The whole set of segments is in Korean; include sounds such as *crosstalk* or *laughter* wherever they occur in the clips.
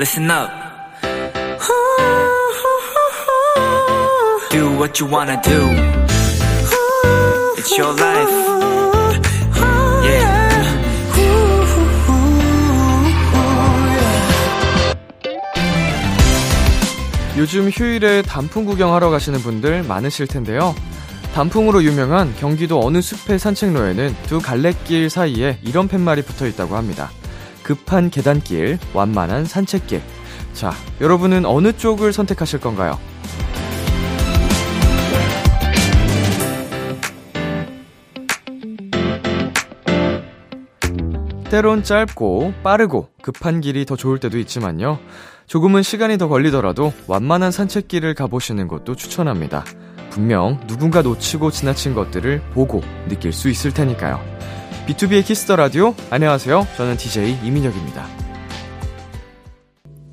listen up. Do what you wanna do. It's your life. Yeah. 요즘 휴일에 단풍 구경하러 가시는 분들 많으실 텐데요. 단풍으로 유명한 경기도 어느 숲의 산책로에는 두 갈래길 사이에 이런 팻말이 붙어 있다고 합니다. 급한 계단길, 완만한 산책길. 자, 여러분은 어느 쪽을 선택하실 건가요? 때론 짧고 빠르고 급한 길이 더 좋을 때도 있지만요. 조금은 시간이 더 걸리더라도 완만한 산책길을 가보시는 것도 추천합니다. 분명 누군가 놓치고 지나친 것들을 보고 느낄 수 있을 테니까요. B2B의 키스터 라디오 안녕하세요. 저는 DJ 이민혁입니다.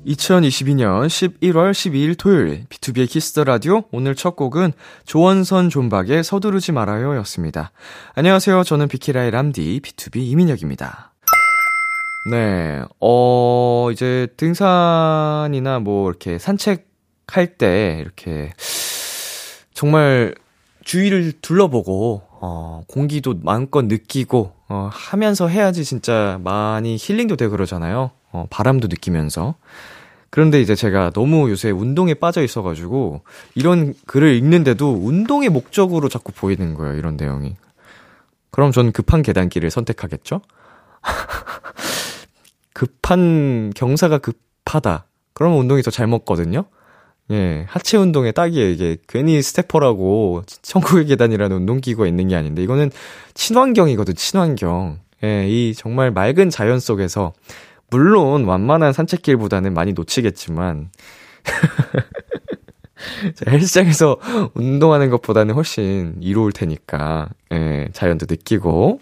2022년 11월 12일 토요일 B2B의 키스터 라디오 오늘 첫 곡은 조원선 존박의 서두르지 말아요 였습니다. 안녕하세요. 저는 비키라의 람디 BTOB 이민혁입니다. 네. 어 이제 등산이나 뭐 이렇게 산책할 때 이렇게 정말 주위를 둘러보고 어, 공기도 마음껏 느끼고 어, 하면서 해야지 진짜 많이 힐링도 되고 그러잖아요. 어, 바람도 느끼면서. 그런데 이제 제가 너무 요새 운동에 빠져 있어가지고 이런 글을 읽는데도 운동의 목적으로 자꾸 보이는 거예요. 이런 내용이. 그럼 전 급한 계단길을 선택하겠죠? *laughs* 급한 경사가 급하다. 그러면 운동이 더 잘 먹거든요. 예, 하체 운동에 딱이에요. 이게 괜히 stepper라고 천국의 계단이라는 운동기구가 있는 게 아닌데 이거는 친환경이거든, 친환경. 예, 이 정말 맑은 자연 속에서 물론 완만한 산책길보다는 많이 놓치겠지만 *laughs* 헬스장에서 운동하는 것보다는 훨씬 이로울 테니까 예, 자연도 느끼고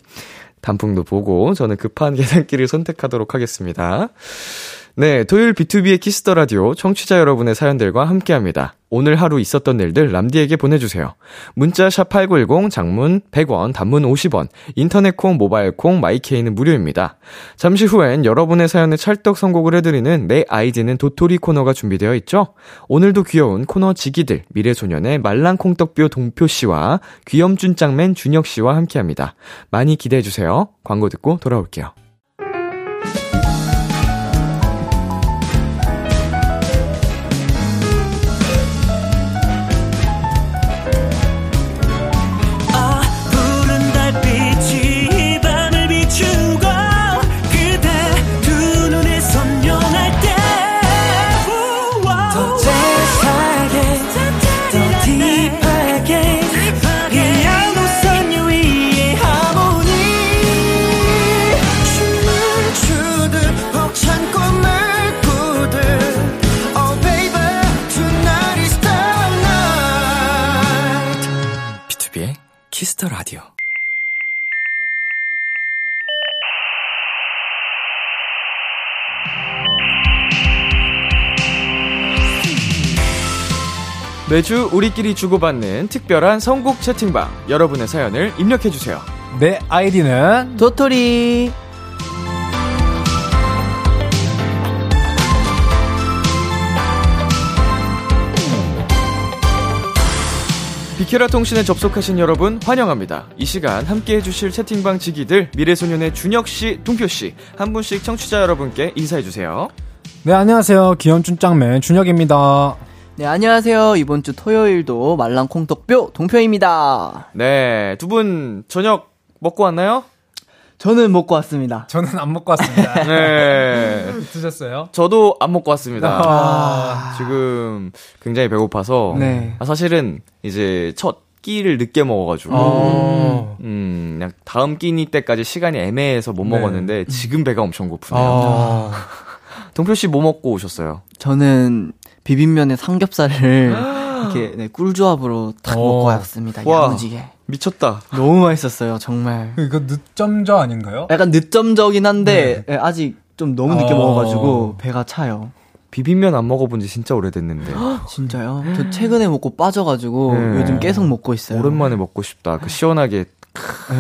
단풍도 보고 저는 급한 *laughs* 계단길을 선택하도록 하겠습니다. 네, 토요일 B2B의 키스터 라디오 청취자 여러분의 사연들과 함께 합니다. 오늘 하루 있었던 일들 람디에게 보내주세요. 문자 샵8910 장문 100원, 단문 50원, 인터넷 콩, 모바일 콩, 마이케이는 무료입니다. 잠시 후엔 여러분의 사연을 찰떡 선곡을 해드리는 내 아이디는 도토리 코너가 준비되어 있죠? 오늘도 귀여운 코너 지기들, 미래소년의 말랑콩떡뾰 동표씨와 귀염준 짱맨 준혁씨와 함께 합니다. 많이 기대해주세요. 광고 듣고 돌아올게요. 매주 우리끼리 주고받는 특별한 선곡 채팅방. 여러분의 사연을 입력해주세요. 내 아이디는 도토리 비케라 통신에 접속하신 여러분 환영합니다. 이 시간 함께 해주실 채팅방 지기들 미래소년의 준혁 씨, 동표 씨 한 분씩 청취자 여러분께 인사해 주세요. 네 안녕하세요 귀염준 짱맨 준혁입니다. 네 안녕하세요 이번 주 토요일도 말랑콩떡뼈 동표입니다 네, 두 분 저녁 먹고 왔나요? 저는 먹고 왔습니다 저는 안 먹고 왔습니다. *laughs* 네. *laughs* 드셨어요? 저도 안 먹고 왔습니다. 아. 지금 굉장히 배고파서 네. 아, 사실은 이제 첫 끼를 늦게 먹어가지고 어. 음 그냥 다음 끼니 때까지 시간이 애매해서 못 네. 먹었는데 지금 배가 엄청 고프네요. 아. *laughs* 동표 씨 뭐 먹고 오셨어요? 저는 비빔면에 삼겹살을 *gasps* 이렇게 네, 꿀조합으로 딱 어. 먹고 왔습니다 와. 야무지게 미쳤다. 너무 맛있었어요 정말 이거 늦점저 아닌가요? 약간 늦점적이긴 한데 예, 아직 좀 너무 늦게 어. 먹어가지고 배가 차요 비빔면 안 먹어본 지 진짜 오래됐는데 *gasps* 진짜요? 저 최근에 먹고 빠져가지고 네. 요즘 계속 먹고 있어요 오랜만에 먹고 싶다. 그 시원하게 네.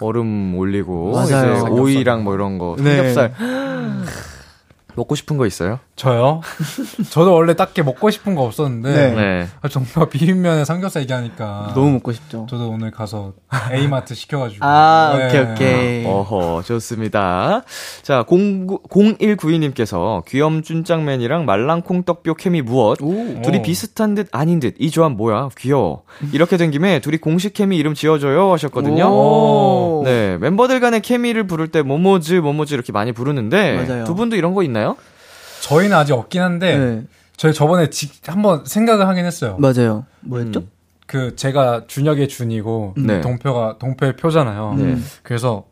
얼음 올리고 맞아요. 이제 오이랑 뭐 이런 거 네. 삼겹살 *gasps* 먹고 싶은 거 있어요? 저요? 저도 원래 딱히 먹고 싶은 거 없었는데 네. 네. 아, 정말 비빔면에 삼겹살 얘기하니까 너무 먹고 싶죠. 저도 오늘 가서 A마트 시켜가지고 아, 네. 오케이, 오케이. 어허, 좋습니다. 자, 0192님께서 귀염준짱맨이랑 말랑콩떡뼈 케미 무엇? 둘이 오. 비슷한 듯 아닌 듯. 이 조합 뭐야? 귀여워. 이렇게 된 김에 둘이 공식 케미 이름 지어줘요 하셨거든요. 오. 네, 멤버들 간의 케미를 부를 때 모모즈, 모모즈 이렇게 많이 부르는데 맞아요. 두 분도 이런 거 있나요? 저희는 아직 없긴 한데 네. 저희 저번에 지, 한번 생각을 하긴 했어요. 맞아요. 뭐였죠? 음. 그 제가 준혁의 준이고 네. 동표가 동표의 표잖아요. 네. 그래서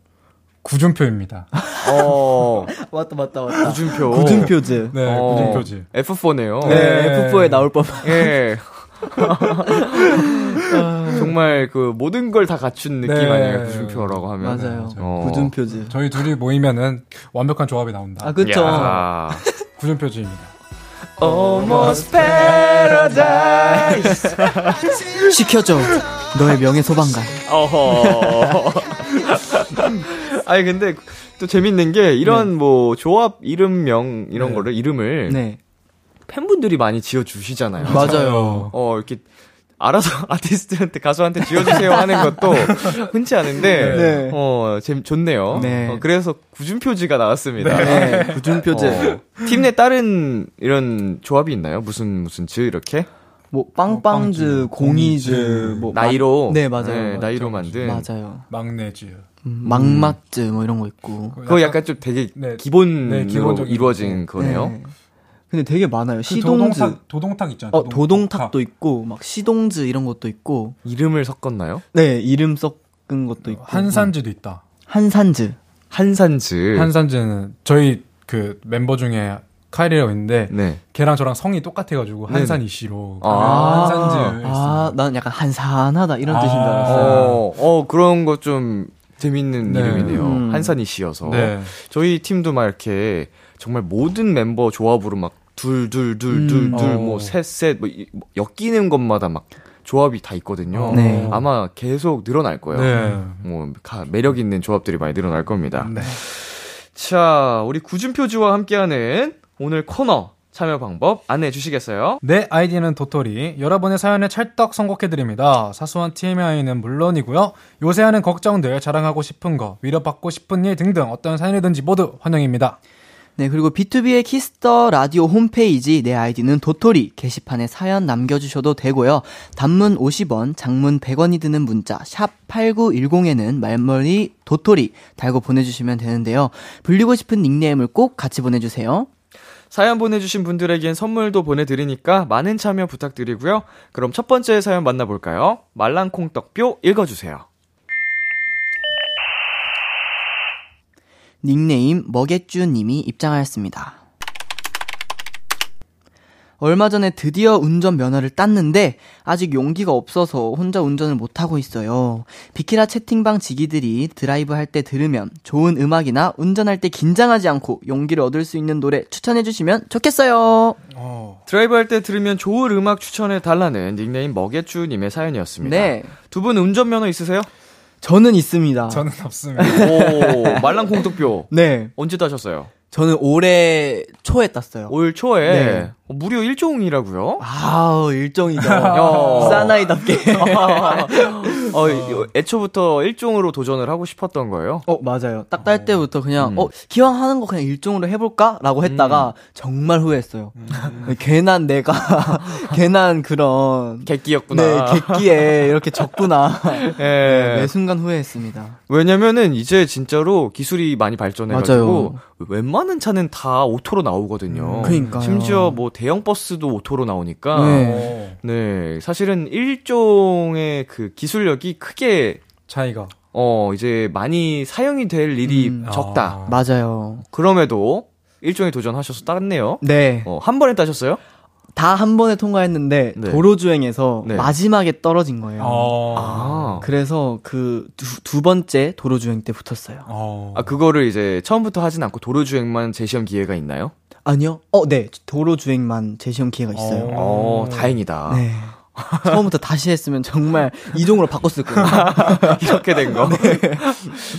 구준표입니다. 어, *laughs* 맞다, 맞다, 맞다. 구준표. 구준표즈. 네, 어, 구준표지. F4네요. 네. 네, F4에 나올 법. 예. *laughs* 정말 그 모든 걸 다 갖춘 느낌 네. 아니에요? 구준표라고 하면. 맞아요. 어. 구준표즈. 저희 둘이 모이면은 완벽한 조합이 나온다. 아, 그쵸. 야. *laughs* 구준표지입니다. Almost paradise. *laughs* 시켜줘. 너의 명예 소방관. 어허. *laughs* 아니 근데 또 재밌는 게 이런 뭐 조합 이름명 이런 네. 거를 이름을 네. 팬분들이 많이 지어 주시잖아요. 맞아요. 어 이렇게 알아서 *laughs* 아티스트한테 가수한테 지어주세요 하는 것도 *laughs* 흔치 않은데 네. 어 재, 좋네요. 네. 어, 그래서 구준표지가 나왔습니다. 네, *laughs* 구준표즈. 어, 팀내 다른 이런 조합이 있나요? 무슨 무슨 즈 이렇게 뭐, 빵빵즈, 공이즈, 뭐. 나이로 마- 네, 맞아요. 네, 나이로 맞죠, 만든 맞아요. 막내즈. 음, 막맛즈, 뭐 이런 거 있고. 그거 약간 좀 되게 네. 기본으로 네, 기본적인 이루어진 거. 거네요. 네. 근데 되게 많아요. 그 시동즈. 도동탁, 도동탁 있잖아요. 어, 도동탁 도 있고, 막 시동즈 이런 것도 있고. 이름을 섞었나요? 네, 이름 섞은 것도 있고. 한산즈도 있다. 한산즈. 한산즈. 한산즈는 저희 그 멤버 중에 카이리라고 있는데 네. 걔랑 저랑 성이 똑같아가지고 네네. 한산 이씨로 아. 한산즈 아, 난 약간 한산하다 이런 아. 뜻인 줄 알았어요. 어, 어 그런 거 좀 재밌는 네. 이름이네요. 음. 한산 이 씨여서. 네. 저희 팀도 막 이렇게 정말 모든 멤버 조합으로 막 둘, 둘, 둘, 둘, 음. 둘, 어. 뭐 셋, 셋, 뭐 이- 뭐 엮이는 것마다 막 조합이 다 있거든요. 네. 아마 계속 늘어날 거예요. 네. 뭐 가- 매력 있는 조합들이 많이 늘어날 겁니다. 네. 자, 우리 구준표지와 함께하는 오늘 코너 참여 방법 안내해 주시겠어요? 내 아이디는 도토리. 여러분의 사연에 찰떡 선곡해드립니다. 사소한 TMI는 물론이고요. 요새 하는 걱정들, 자랑하고 싶은 거, 위로받고 싶은 일 등등 어떤 사연이든지 모두 환영입니다. 네, 그리고 B2B의 키스터 라디오 홈페이지 내 아이디는 도토리 게시판에 사연 남겨주셔도 되고요. 단문 50원, 장문 100원이 드는 문자 샵 8910에는 말머리 도토리 달고 보내주시면 되는데요. 불리고 싶은 닉네임을 꼭 같이 보내주세요. 사연 보내주신 분들에겐 선물도 보내드리니까 많은 참여 부탁드리고요. 그럼 첫 번째 사연 만나볼까요? 말랑콩떡뾰 읽어주세요. 닉네임 먹겠쭈님이 입장하였습니다. 얼마 전에 드디어 운전 면허를 땄는데 아직 용기가 없어서 혼자 운전을 못하고 있어요. 비키라 채팅방 지기들이 드라이브 할 때 들으면 좋은 음악이나 운전할 때 긴장하지 않고 용기를 얻을 수 있는 노래 추천해 주시면 좋겠어요. 어. 드라이브 할 때 들으면 좋은 음악 추천해 달라는 닉네임 먹개쭈님의 사연이었습니다. 네. 두 분 운전면허 있으세요? 저는 있습니다. 저는 없습니다. 오, 말랑콩떡뼈. 네. 언제 따셨어요? 저는 올해 초에 땄어요. 올 초에 네. 어, 무려 1종이라고요? 아우, 일정이죠. 야. *laughs* 사나이답게. *laughs* 어, 이- 애초부터 1종으로 도전을 하고 싶었던 거예요? 어, 맞아요. 딱 딸 때부터 그냥, 음. 어, 기왕 하는 거 그냥 일종으로 해볼까? 라고 했다가 정말 후회했어요. 괜한 내가, *laughs* 괜한 그런, 객기였구나. 네, 객기에 이렇게 적구나. 예. 매 순간 후회했습니다. 왜냐면은 이제 진짜로 기술이 많이 발전해가지고 맞아요. 웬만한 차는 다 오토로 나오거든요. 음, 그러니까요. 심지어 뭐 대형 버스도 오토로 나오니까 네. 네, 사실은 일종의 그 기술력이 크게 차이가. 어 이제 많이 사용이 될 일이 음. 적다. 아. 어. 맞아요. 그럼에도 일종의 도전하셔서 땄네요. 네. 어, 한 번에 따셨어요? 다 한 번에 통과했는데, 네. 도로 주행에서 네. 마지막에 떨어진 거예요. 어. 아, 그래서 그 두, 두 번째 도로 주행 때 붙었어요. 어. 아 그거를 이제 처음부터 하진 않고 도로 주행만 재시험 기회가 있나요? 아니요? 어, 네. 도로 주행만 재시험 기회가 있어요. 어, 어. 다행이다. 네. 처음부터 다시 했으면 정말 이종으로 바꿨을 거예요. *laughs* 이렇게 된 거.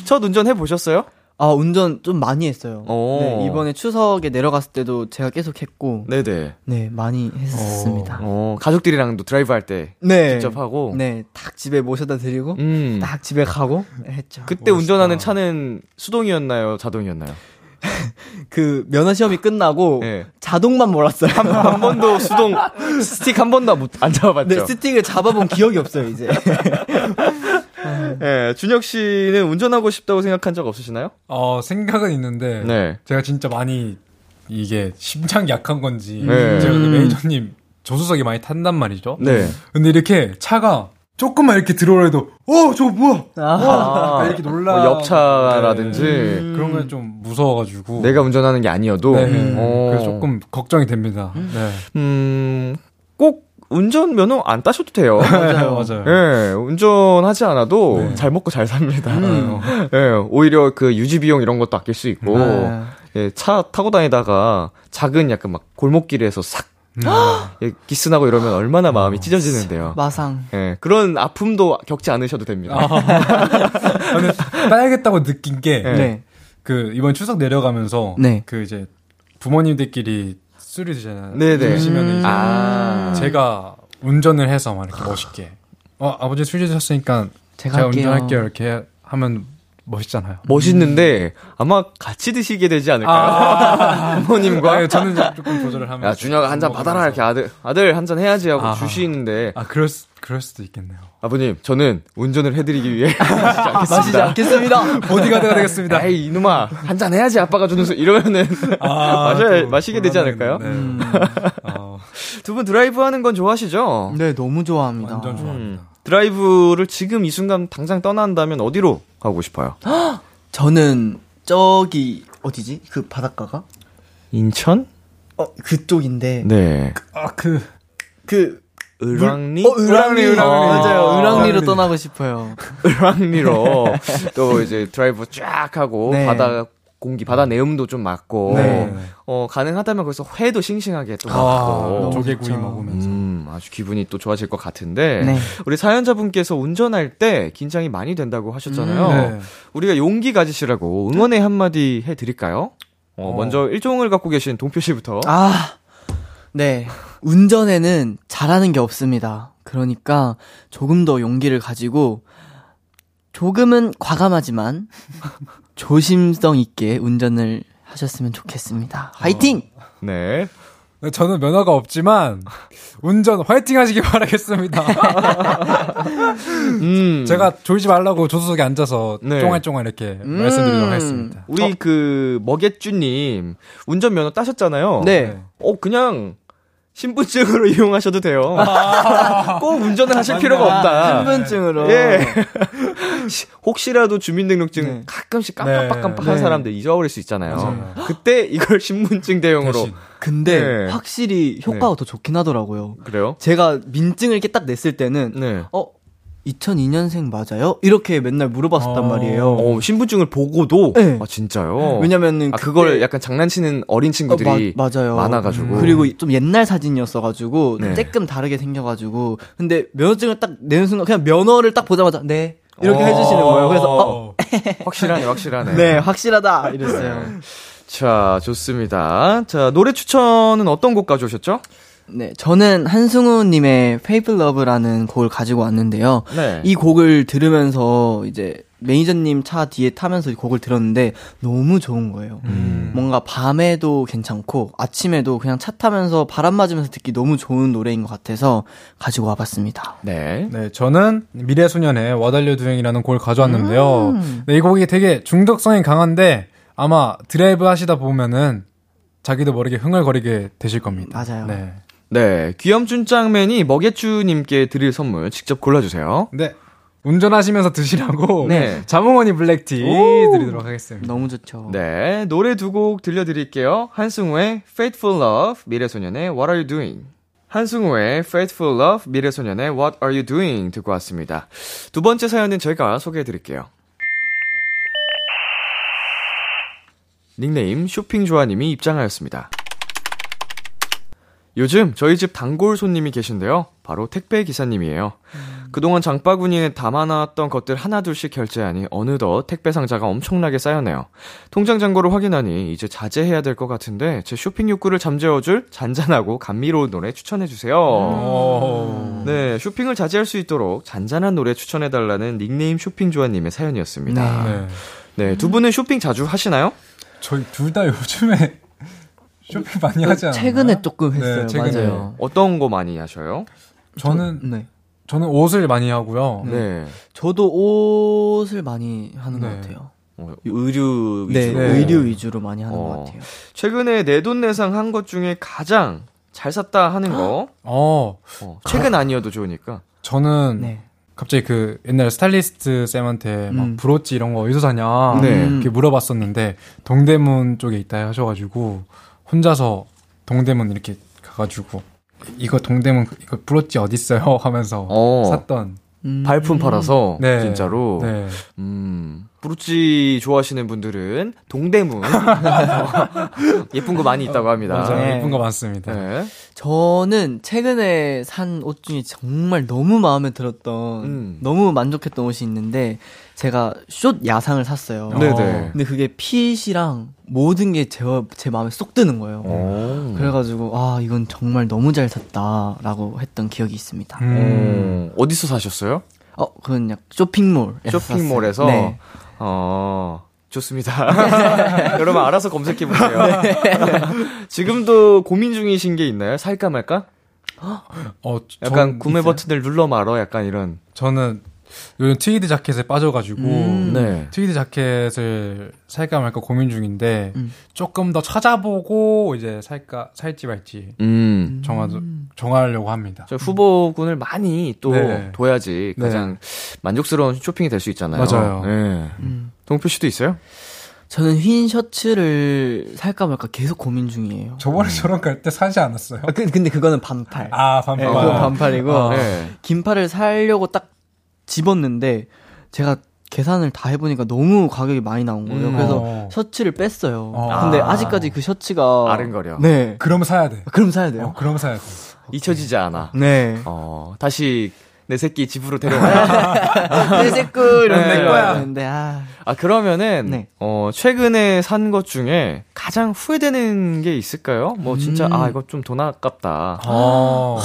첫 운전 해 보셨어요? 아, 운전 좀 많이 했어요. 오. 네, 이번에 추석에 내려갔을 때도 제가 계속 했고, 네네. 네, 많이 했습니다. 어, 가족들이랑도 드라이브 할 때 네. 직접 하고. 네, 딱 집에 모셔다 드리고, 음. 딱 집에 가고 했죠. 그때 운전하는 차는 수동이었나요? 자동이었나요? *laughs* 그 면허 시험이 끝나고 네. 자동만 몰았어요. 한 번도 수동 스틱 한 번도 못- 안 잡아봤죠. 네, 스틱을 잡아본 기억이 없어요, 이제. *laughs* 네, 준혁 씨는 운전하고 싶다고 생각한 적 없으시나요? 어, 생각은 있는데 네. 제가 진짜 많이 이게 심장 약한 건지 네. 제가 그 매니저님 조수석에 많이 탄단 말이죠. 네. 근데 이렇게 차가 조금만 이렇게 들어오래도 어 저거 뭐야? 아, 이렇게 놀라 뭐 옆차라든지 네. 그런 건 좀 무서워가지고 내가 운전하는 게 아니어도 네. 어. 그래서 조금 걱정이 됩니다. 네. 음, 꼭 운전 면허 안 따셔도 돼요. *laughs* 맞아요, 맞아요. 예, 운전하지 않아도 네. 잘 먹고 잘 삽니다. 음. 예, 오히려 그 유지 비용 이런 것도 아낄 수 있고, 네. 예, 차 타고 다니다가 작은 약간 막 골목길에서 싹 음. *gasps* 예, 기스나고 이러면 얼마나 마음이 찢어지는데요. 마상. 예, 그런 아픔도 겪지 않으셔도 됩니다. *laughs* 근데 따야겠다고 느낀 게 네. 네. 그 이번 추석 내려가면서 네. 그 이제 부모님들끼리 술이 드잖아요. 네네. 드시면 이제 아. 제가 운전을 해서 막 이렇게 멋있게 어 아버지 술 드셨으니까 제가 제가, 할게요. 운전할게요 이렇게 하면 멋있잖아요. 멋있는데 아마 같이 드시게 되지 않을까요? *laughs* 부모님과 아, 저는 이제 조금 조절을 하면 야 준혁아 한 잔 받아라 이렇게 아들 아들 한 잔 해야지 하고 아하. 주시는데 아 그럴 수, 그럴 수도 있겠네요. 아버님 저는 운전을 해드리기 위해 *laughs* 마시지 *laughs* 않겠습니다. 않겠습니다. 보디가드가 되겠습니다. 에이 이놈아 한잔 해야지 아빠가 주는 술 이러면은 아, *laughs* 마셔야 또 마시게 되지 않을까요? 곤란하겠네. 어, 두분 드라이브 하는 건 좋아하시죠? 네, 너무 좋아합니다. 완전 좋아합니다. 음, 드라이브를 지금 이 순간 당장 떠난다면 어디로 가고 싶어요? *gasps* 저는 저기 어디지? 그 바닷가가? 인천? 어, 그쪽인데. 네. 아그 그 을왕리? 어, 을왕리, 을왕리. 맞아요. 아, 을왕리로 을왕리. 떠나고 싶어요. *laughs* 을왕리로 또 이제 드라이브 쫙 하고 네. 바다 공기 바다 내음도 좀 맡고 네. 어 가능하다면 거기서 회도 싱싱하게 또 아, 먹고 조개구이 좋죠. 먹으면서 음, 아주 기분이 또 좋아질 것 같은데 네. 우리 사연자분께서 운전할 때 긴장이 많이 된다고 하셨잖아요. 네. 우리가 용기 가지시라고 응원의 한마디 해드릴까요? 어, 어. 먼저 일종을 갖고 계신 동표 씨부터. 아, 네. 운전에는 잘하는 게 없습니다. 그러니까 조금 더 용기를 가지고 조금은 과감하지만 조심성 있게 운전을 하셨으면 좋겠습니다. 화이팅! 네. 네, 저는 면허가 없지만 운전 화이팅 하시기 바라겠습니다. *laughs* 음. 제가 졸지 말라고 조수석에 앉아서 네. 쫑알쫑알 이렇게 음. 말씀드리도록 하겠습니다. 우리 그 먹예쭈님 운전 면허 따셨잖아요. 네. 어 그냥 신분증으로 *laughs* 이용하셔도 돼요. *laughs* 꼭 운전을 하실 필요가 없다. 신분증으로. 예. *laughs* 혹시라도 주민등록증 네. 가끔씩 깜빡깜빡한 네. 사람들 잊어버릴 수 있잖아요. 맞아요. 그때 이걸 신분증 대용으로 대신. 근데 네. 확실히 효과가 더 좋긴 하더라고요. 그래요? 제가 민증을 이렇게 딱 냈을 때는 네. 어 2002년생 맞아요? 이렇게 맨날 물어봤었단 어. 말이에요. 어, 신분증을 보고도 네. 아 진짜요? 왜냐면은 아, 그걸 그때- 약간 장난치는 어린 친구들이 어, 마- 맞아요. 많아가지고 그리고 좀 옛날 사진이었어가지고 네. 조금 다르게 생겨가지고 근데 면허증을 딱 내는 순간 그냥 면허를 딱 보자마자 네 이렇게 어. 해주시는 거예요. 그래서 어, *laughs* 확실하네, 확실하네. 네 확실하다 이랬어요. 자, 좋습니다. 자, 노래 추천은 어떤 곡 가져오셨죠? 네 저는 한승우님의 Fable Love라는 곡을 가지고 왔는데요. 네. 이 곡을 들으면서 이제 매니저님 차 뒤에 타면서 이 곡을 들었는데 너무 좋은 거예요. 음. 뭔가 밤에도 괜찮고 아침에도 그냥 차 타면서 바람 맞으면서 듣기 너무 좋은 노래인 것 같아서 가지고 와봤습니다. 네. 네, 저는 미래소년의 와달려 두행이라는 곡을 가져왔는데요. 음. 네, 이 곡이 되게 중독성이 강한데 아마 드라이브 하시다 보면은 자기도 모르게 흥얼거리게 되실 겁니다. 맞아요. 네. 네. 귀염준 짱맨이 먹예쭈님께 드릴 선물 직접 골라주세요. 네. 운전하시면서 드시라고 *laughs* 네. 자몽원이 블랙티 드리도록 하겠습니다. 너무 좋죠. 네. 노래 두 곡 들려드릴게요. 한승우의 Faithful Love, 미래소년의 What Are You Doing? 한승우의 Faithful Love, 미래소년의 What Are You Doing? 듣고 왔습니다. 두 번째 사연은 저희가 소개해드릴게요. 닉네임 쇼핑조아님이 입장하였습니다. 요즘 저희 집 단골 손님이 계신데요. 바로 택배 기사님이에요. 그동안 장바구니에 담아놨던 것들 하나둘씩 결제하니 어느덧 택배 상자가 엄청나게 쌓여네요. 통장 잔고를 확인하니 이제 자제해야 될 것 같은데 제 쇼핑 욕구를 잠재워줄 잔잔하고 감미로운 노래 추천해주세요. 오. 네, 쇼핑을 자제할 수 있도록 잔잔한 노래 추천해달라는 닉네임 쇼핑조아님의 사연이었습니다. 네. 네, 두 분은 쇼핑 자주 하시나요? 저희 둘 다 요즘에 쇼핑 많이 하지 않아요? 최근에 조금 했어요. 네, 최근에. 맞아요. 어떤 거 많이 하셔요? 저는 네. 저는 옷을 많이 하고요. 네. 저도 옷을 많이 하는 네. 것 같아요. 어, 의류 네, 위주로. 네. 의류 위주로 많이 하는 어. 것 같아요. 최근에 내 돈 내상 한 것 중에 가장 잘 샀다 하는 거. 어, 어, 최근 아니어도 좋으니까. 저는 네. 갑자기 그 옛날 스타일리스트 쌤한테 막 음. 브로치 이런 거 어디서 사냐 네. 이렇게 물어봤었는데 동대문 쪽에 있다 하셔가지고 혼자서 동대문 이렇게 가가지고 이거 동대문 이거 브로치 어디 있어요 *laughs* 하면서 어. 샀던 음. 발품 팔아서 네. 진짜로. 네. 음. 브루치 좋아하시는 분들은 동대문 *laughs* 예쁜 거 많이 있다고 합니다. 맞아요 네. 예쁜 거 많습니다. 네. 저는 최근에 산 옷 중에 정말 너무 마음에 들었던 음. 너무 만족했던 옷이 있는데 제가 숏 야상을 샀어요. 어. 네네. 근데 그게 핏이랑 모든 게 제 제 마음에 쏙 드는 거예요. 오. 그래가지고 아 이건 정말 너무 잘 샀다라고 했던 기억이 있습니다. 음. 어, 어디서 사셨어요? 어 그건 약 쇼핑몰 쇼핑몰에서 네. 어 좋습니다. *laughs* 여러분 알아서 검색해 보세요. *laughs* 지금도 고민 중이신 게 있나요? 살까 말까? 어, 약간 전 구매 있어요. 버튼을 눌러 말어 약간 이런. 저는 요즘 트위드 자켓에 빠져가지고 음. 네. 트위드 자켓을 살까 말까 고민 중인데 음. 조금 더 찾아보고 이제 살까 살지 말지 음. 정하 정하려고 합니다. 저 후보군을 많이 또 네. 둬야지 네. 가장 만족스러운 쇼핑이 될 수 있잖아요. 맞아요. 네. 음. 동표 씨도 있어요? 저는 흰 셔츠를 살까 말까 계속 고민 중이에요. 저번에 저랑 갈 때 사지 않았어요? 아, 그- 근데 그거는 반팔. 아 네, 반팔. 그건 반팔이고 아. 네. 긴팔을 사려고 딱 집었는데 제가 계산을 다 해보니까 너무 가격이 많이 나온 거예요. 음. 그래서 어. 셔츠를 뺐어요. 어. 근데 아. 아직까지 그 셔츠가 아른거려. 네. 그럼 사야 돼. 그럼 사야 어, 돼요. 그럼 사야 돼. 잊혀지지 않아. 네. 어, 다시 내 새끼 집으로 데려가야 *laughs* 내 새끼 이런 네. 내 거야. 근데 아 아, 그러면은, 네. 어, 최근에 산 것 중에 가장 후회되는 게 있을까요? 뭐, 진짜, 음. 아, 이거 좀 돈 아깝다. 어.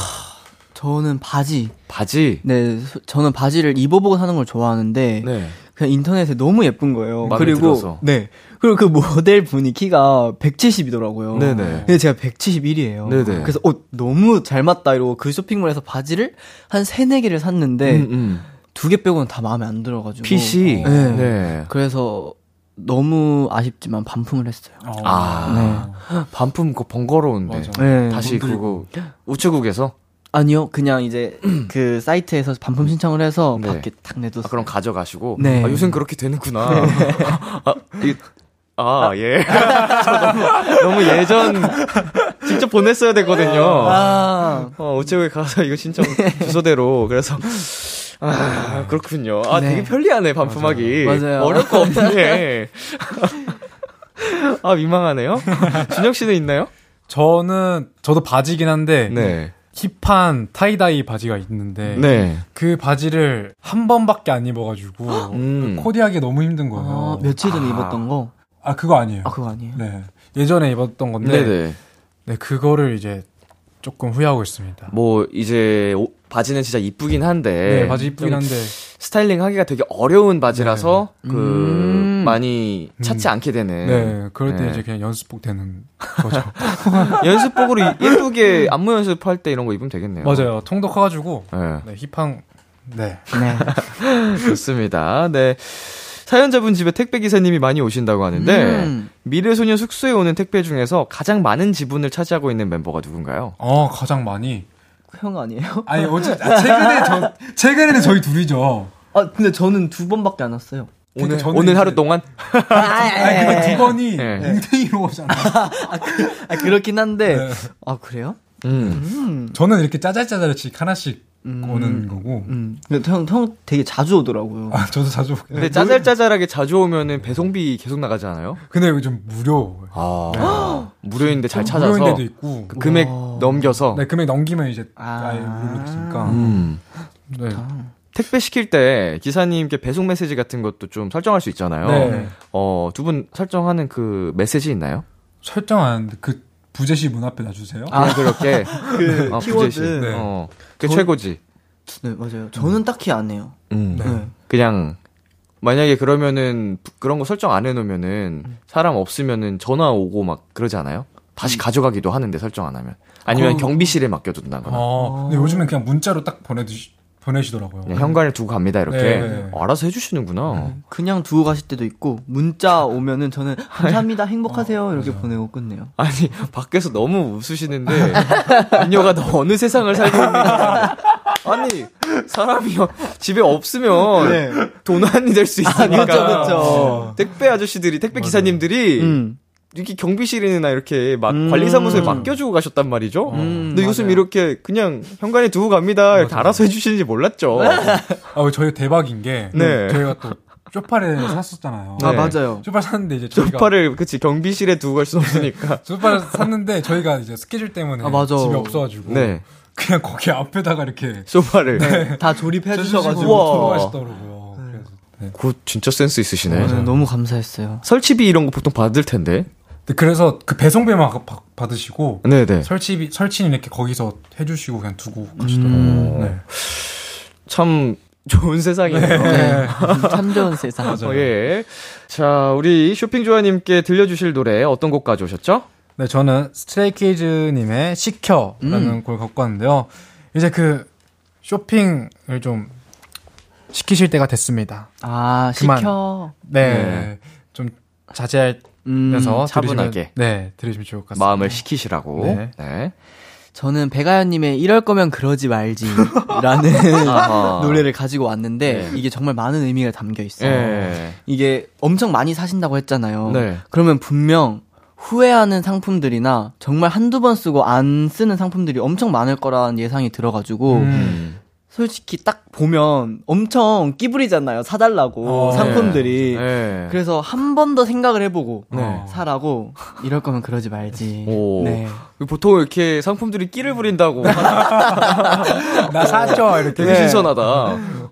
저는 바지. 바지. 네, 소- 저는 바지를 입어보고 사는 걸 좋아하는데 네. 그냥 인터넷에 너무 예쁜 거예요. 그리고 들어서. 네. 그리고 그 모델 분이 키가 170이더라고요. 네네. 근데 제가 171이에요. 네네. 그래서 어 너무 잘 맞다 이러고 그 쇼핑몰에서 바지를 한 3, 4개를 샀는데 음, 음. 두개 빼고는 다 마음에 안 들어가지고 핏이. 네. 네. 그래서 너무 아쉽지만 반품을 했어요. 어. 아. 반품 그거 번거로운데. 맞아. 네. 다시 그거, 우체국에서? 아니요, 그냥 이제 그 사이트에서 반품 신청을 해서 네. 밖에 탁 내뒀어요. 아, 그럼 가져가시고. 네. 아, 요즘 그렇게 되는구나. 아, 이, 아, 예. *laughs* 저 너무, 너무 예전, 직접 보냈어야 되거든요. 아, 어, 우체국에 가서 이거 신청 주소대로. 그래서, 아, 그렇군요. 아, 네. 되게 편리하네, 반품하기. 맞아요. 어려울 거 없네. *laughs* 아, 민망하네요. 준혁 씨는 있나요? 저는 저도 바지긴 한데 네. 힙한 타이다이 바지가 있는데 네. 그 바지를 한 번밖에 안 입어가지고 음. 코디하기 너무 힘든 아, 거예요. 며칠 전에 아. 입었던 거. 아 그거 아니에요. 아, 그거 아니에요? 네 예전에 입었던 건데 네네. 네 그거를 이제 조금 후회하고 있습니다. 뭐, 이제, 옷- 바지는 진짜 이쁘긴 한데. 네 바지 이쁘긴 좀 한데 스타일링 하기가 되게 어려운 바지라서, 그, 음. 많이 찾지 음. 않게 되는. 네 그럴 때 네. 이제 그냥 연습복 되는 *laughs* 거죠. *laughs* 연습복으로 이- 예쁘게 안무 연습할 때 이런 거 입으면 되겠네요. 맞아요. 통도 커가지고 네. 네, 힙한 네 네. *laughs* 좋습니다. 네. 사연자분 집에 택배 기사님이 많이 오신다고 하는데 음. 미래소년 숙소에 오는 택배 중에서 가장 많은 지분을 차지하고 있는 멤버가 누군가요? 어 가장 많이 형 아니에요? *laughs* 아니 어제 아, 최근에 저 최근에는 저희 둘이죠. 아, 근데 저는 두 번밖에 안 왔어요. 그러니까 오늘 오늘 이제- 하루 동안 아니 근데 두 번이 네. 뭉탱이로 오잖아. *laughs* 아, 그렇긴 한데. 네. 아, 그래요? 음. 음. 저는 이렇게 짜잘짜잘씩 하나씩 음. 오는 거고. 음. 근데 형, 형 되게 자주 오더라고요. 아 저도 자주. 오긴 근데 해. 짜잘짜잘하게 자주 오면은 배송비 계속 나가지 않아요? 근데 이거 좀 무료. 아 무료인데 잘 무료인 찾아서 데도 있고. 그 금액 와. 넘겨서. 네, 금액 넘기면 이제 아. 아예 무료로 됐으니까. 음. 네. 택배 시킬 때 기사님께 배송 메시지 같은 것도 좀 설정할 수 있잖아요. 네. 어, 두 분 설정하는 그 메시지 있나요? 설정 안 그 부재시 문 앞에 놔주세요. 그냥 그렇게 *laughs* 그 어, 키워드. 부재시. 네. 어, 그 저- 최고지. 네, 맞아요. 저는 딱히 안 해요. 음. 네. 그냥 만약에 그러면은 부- 그런 거 설정 안 해놓으면은 사람 없으면은 전화 오고 막 그러지 않아요? 다시 가져가기도 하는데 설정 안 하면 아니면 어. 경비실에 맡겨둔다거나 어, 근데 요즘엔 그냥 문자로 딱 보내주시, 보내시더라고요. 그냥 현관에 두고 갑니다 이렇게 네. 어, 알아서 해주시는구나. 그냥 두고 가실 때도 있고 문자 오면은 저는 감사합니다 행복하세요 이렇게 보내고 끝내요. 아니 밖에서 너무 웃으시는데 인녀가 너 어느 세상을 살고 있는 거야? 아니 사람이 집에 없으면 네. 도난이 될 수 있으니까 그쵸, 그쵸. 택배 아저씨들이 택배 기사님들이 음. 이렇게 경비실이나 이렇게 막 음. 관리사무소에 맡겨주고 가셨단 말이죠. 음, 근데 요즘 맞아요. 이렇게 그냥 현관에 두고 갑니다. 이렇게 알아서 해주시는지 몰랐죠. 아, 저희 대박인 게 네. 저희가 또 쇼파를 샀었잖아요. 아 네. 맞아요. 쇼파 샀는데 이제 저희가 소파를 그치 경비실에 두고 갈 수는 없으니까. *laughs* 쇼파를 샀는데 저희가 이제 스케줄 때문에 아, 맞아. 집에 없어가지고 네. 그냥 거기 앞에다가 이렇게 소파를. 다 조립해 주셔가지고 우와. 돌아가시더라고요. 그래서 네. 그 진짜 센스 있으시네. 네, 너무 감사했어요. 설치비 이런 거 보통 받을 텐데. 근데 그래서 그 배송비만 가- 받으시고 네네. 설치비 설치는 이렇게 거기서 해주시고 그냥 두고 가시더라고요. 음. 네. 참 좋은 세상이네요. 네. 참 좋은 세상. 어, 예. 자, 우리 쇼핑 조아님께 들려주실 노래 어떤 곡 가져오셨죠? 네, 저는 스트레이키즈님의 시켜라는 음. 곡을 갖고 왔는데요. 이제 그 쇼핑을 좀 시키실 때가 됐습니다. 아 그만. 시켜. 네, 네. 좀 자제 하면서 음, 들으시면, 차분하게. 네, 들으시면 좋을 것 같습니다. 마음을 시키시라고. 네. 네. 저는 백아연님의 이럴 거면 그러지 말지라는. *laughs* 노래를 가지고 왔는데 네. 이게 정말 많은 의미가 담겨 있어요. 예. 이게 엄청 많이 사신다고 했잖아요. 네. 그러면 분명 후회하는 상품들이나 정말 한두 번 쓰고 안 쓰는 상품들이 엄청 많을 거라는 예상이 들어가지고 음. 솔직히 딱 보면 엄청 끼부리잖아요. 사달라고 어, 상품들이. 네. 그래서 한 번 더 생각을 해보고 네. 사라고 이럴 거면 그러지 말지. 오. 네. 보통 이렇게 상품들이 끼를 부린다고 *laughs* 나 사죠 이렇게. 되게 신선하다.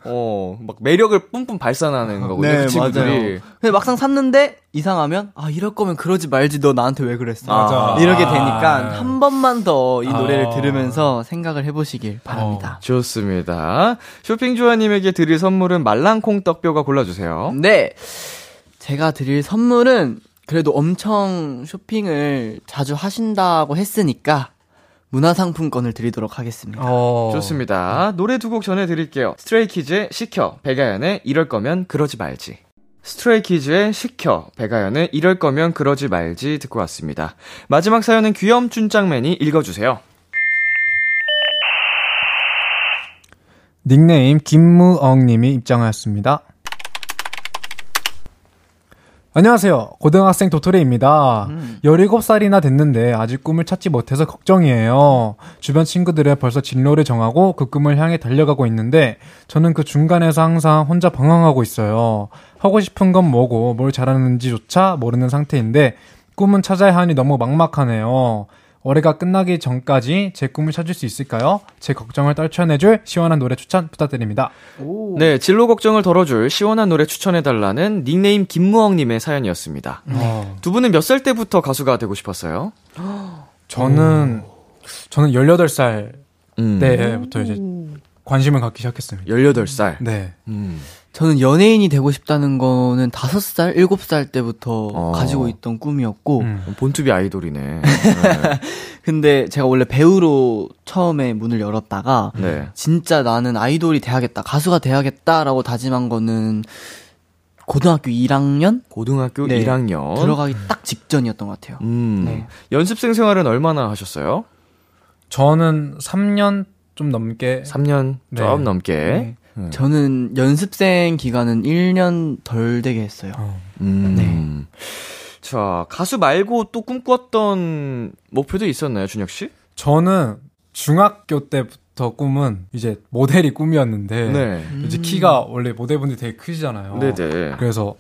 어, 막 매력을 뿜뿜 발산하는 거거든요. 네, 그 친구들이. 맞아요. 근데 막상 샀는데 이상하면 아 이럴 거면 그러지 말지 너 나한테 왜 그랬어? 맞아. 이렇게 아. 되니까 한 번만 더 이 노래를 아. 들으면서 생각을 해 보시길 바랍니다. 좋습니다. 쇼핑 조아 님에게 드릴 선물은 말랑콩 떡뼈가 골라 주세요. 네. 제가 드릴 선물은 그래도 엄청 쇼핑을 자주 하신다고 했으니까 문화상품권을 드리도록 하겠습니다. 어. 좋습니다. 노래 두 곡 전해드릴게요. Stray Kids의 식혀, 백아연의 이럴 거면 그러지 말지. Stray Kids의 식혀, 백아연의 이럴 거면 그러지 말지 듣고 왔습니다. 마지막 사연은 귀염준짱맨이 읽어주세요. 닉네임 김무엉님이 입장하였습니다. 안녕하세요. 고등학생 도토리입니다. 17살이나 됐는데 아직 꿈을 찾지 못해서 걱정이에요. 주변 친구들은 벌써 진로를 정하고 그 꿈을 향해 달려가고 있는데 저는 그 중간에서 항상 혼자 방황하고 있어요. 하고 싶은 건 뭐고 뭘 잘하는지조차 모르는 상태인데 꿈은 찾아야 하니 너무 막막하네요. 올해가 끝나기 전까지 제 꿈을 찾을 수 있을까요? 제 걱정을 떨쳐내줄 시원한 노래 추천 부탁드립니다. 네, 진로 걱정을 덜어줄 시원한 노래 추천해달라는 닉네임 김무엉님의 사연이었습니다. 두 분은 몇 살 때부터 가수가 되고 싶었어요? 저는 저는 18살 음. 때부터 이제 관심을 갖기 시작했습니다. 18살. 네. 음. 저는 연예인이 되고 싶다는 거는 5살, 7살 때부터 어. 가지고 있던 꿈이었고, 음. 본투비 아이돌이네. *laughs* 네. 근데 제가 원래 배우로 처음에 문을 열었다가, 네. 진짜 나는 아이돌이 돼야겠다, 가수가 돼야겠다라고 다짐한 거는 고등학교 1학년? 고등학교 네. 1학년. 들어가기 딱 직전이었던 것 같아요. 음. 네. 연습생 생활은 얼마나 하셨어요? 저는 3년 좀 넘게 3년 네. 좀 넘게. 네. 음. 저는 연습생 기간은 1년 덜 되게 했어요. 어, 음. 네. 자, 가수 말고 또 꿈꿨던 목표도 있었나요, 준혁 씨? 저는 중학교 때부터 꿈은 이제 모델이 꿈이었는데 네. 이제 키가 원래 모델분들이 되게 크시잖아요. 네네. 그래서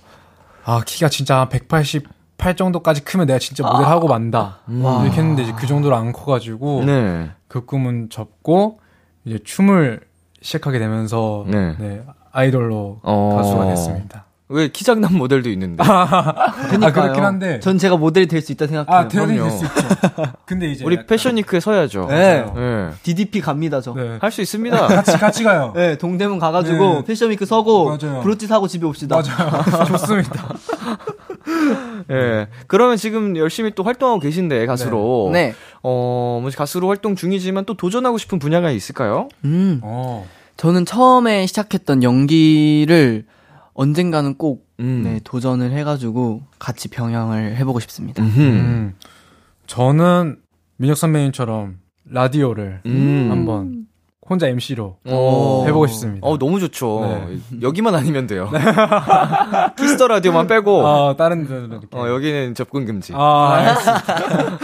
아 키가 진짜 한 180팔 정도까지 크면 내가 진짜 모델 하고 만다. 와. 이렇게 했는데 이제 그 정도로 안 커가지고 네. 그 꿈은 접고 이제 춤을 시작하게 되면서 네. 네, 아이돌로 어. 가수가 됐습니다. 왜 키장남 모델도 있는데. *laughs* 아 그렇긴 한데 전 제가 모델이 될 수 있다 생각해요. 아 대단히. 될수 있죠. 근데 이제 우리 약간- 패션위크에 서야죠. 네. 네. DDP 갑니다, 저. 네. 네. 할수 있습니다. 같이 같이 가요. *laughs* 동대문 가 가지고 네. 패션위크 서고 맞아요. 브로치 사고 집에 옵시다. 맞아요. *laughs* 좋습니다. *laughs* 예. 그러면 지금 열심히 또 활동하고 계신데 가수로. 네. 어, 뭐 가수로 활동 중이지만 또 도전하고 싶은 분야가 있을까요? 음. 어. 저는 처음에 시작했던 연기를 언젠가는 꼭 음. 네, 도전을 해가지고 같이 병행을 해보고 싶습니다. 음흠. 음. 저는 민혁 선배님처럼 라디오를 음. 한번 혼자 MC로 어. 해보고 싶습니다. 어, 너무 좋죠. 네. 여기만 아니면 돼요. *laughs* Kiss the Radio만 빼고. 아, 다른 데는 이렇게. 어, 여기는 접근 금지. 아, 알겠습니다.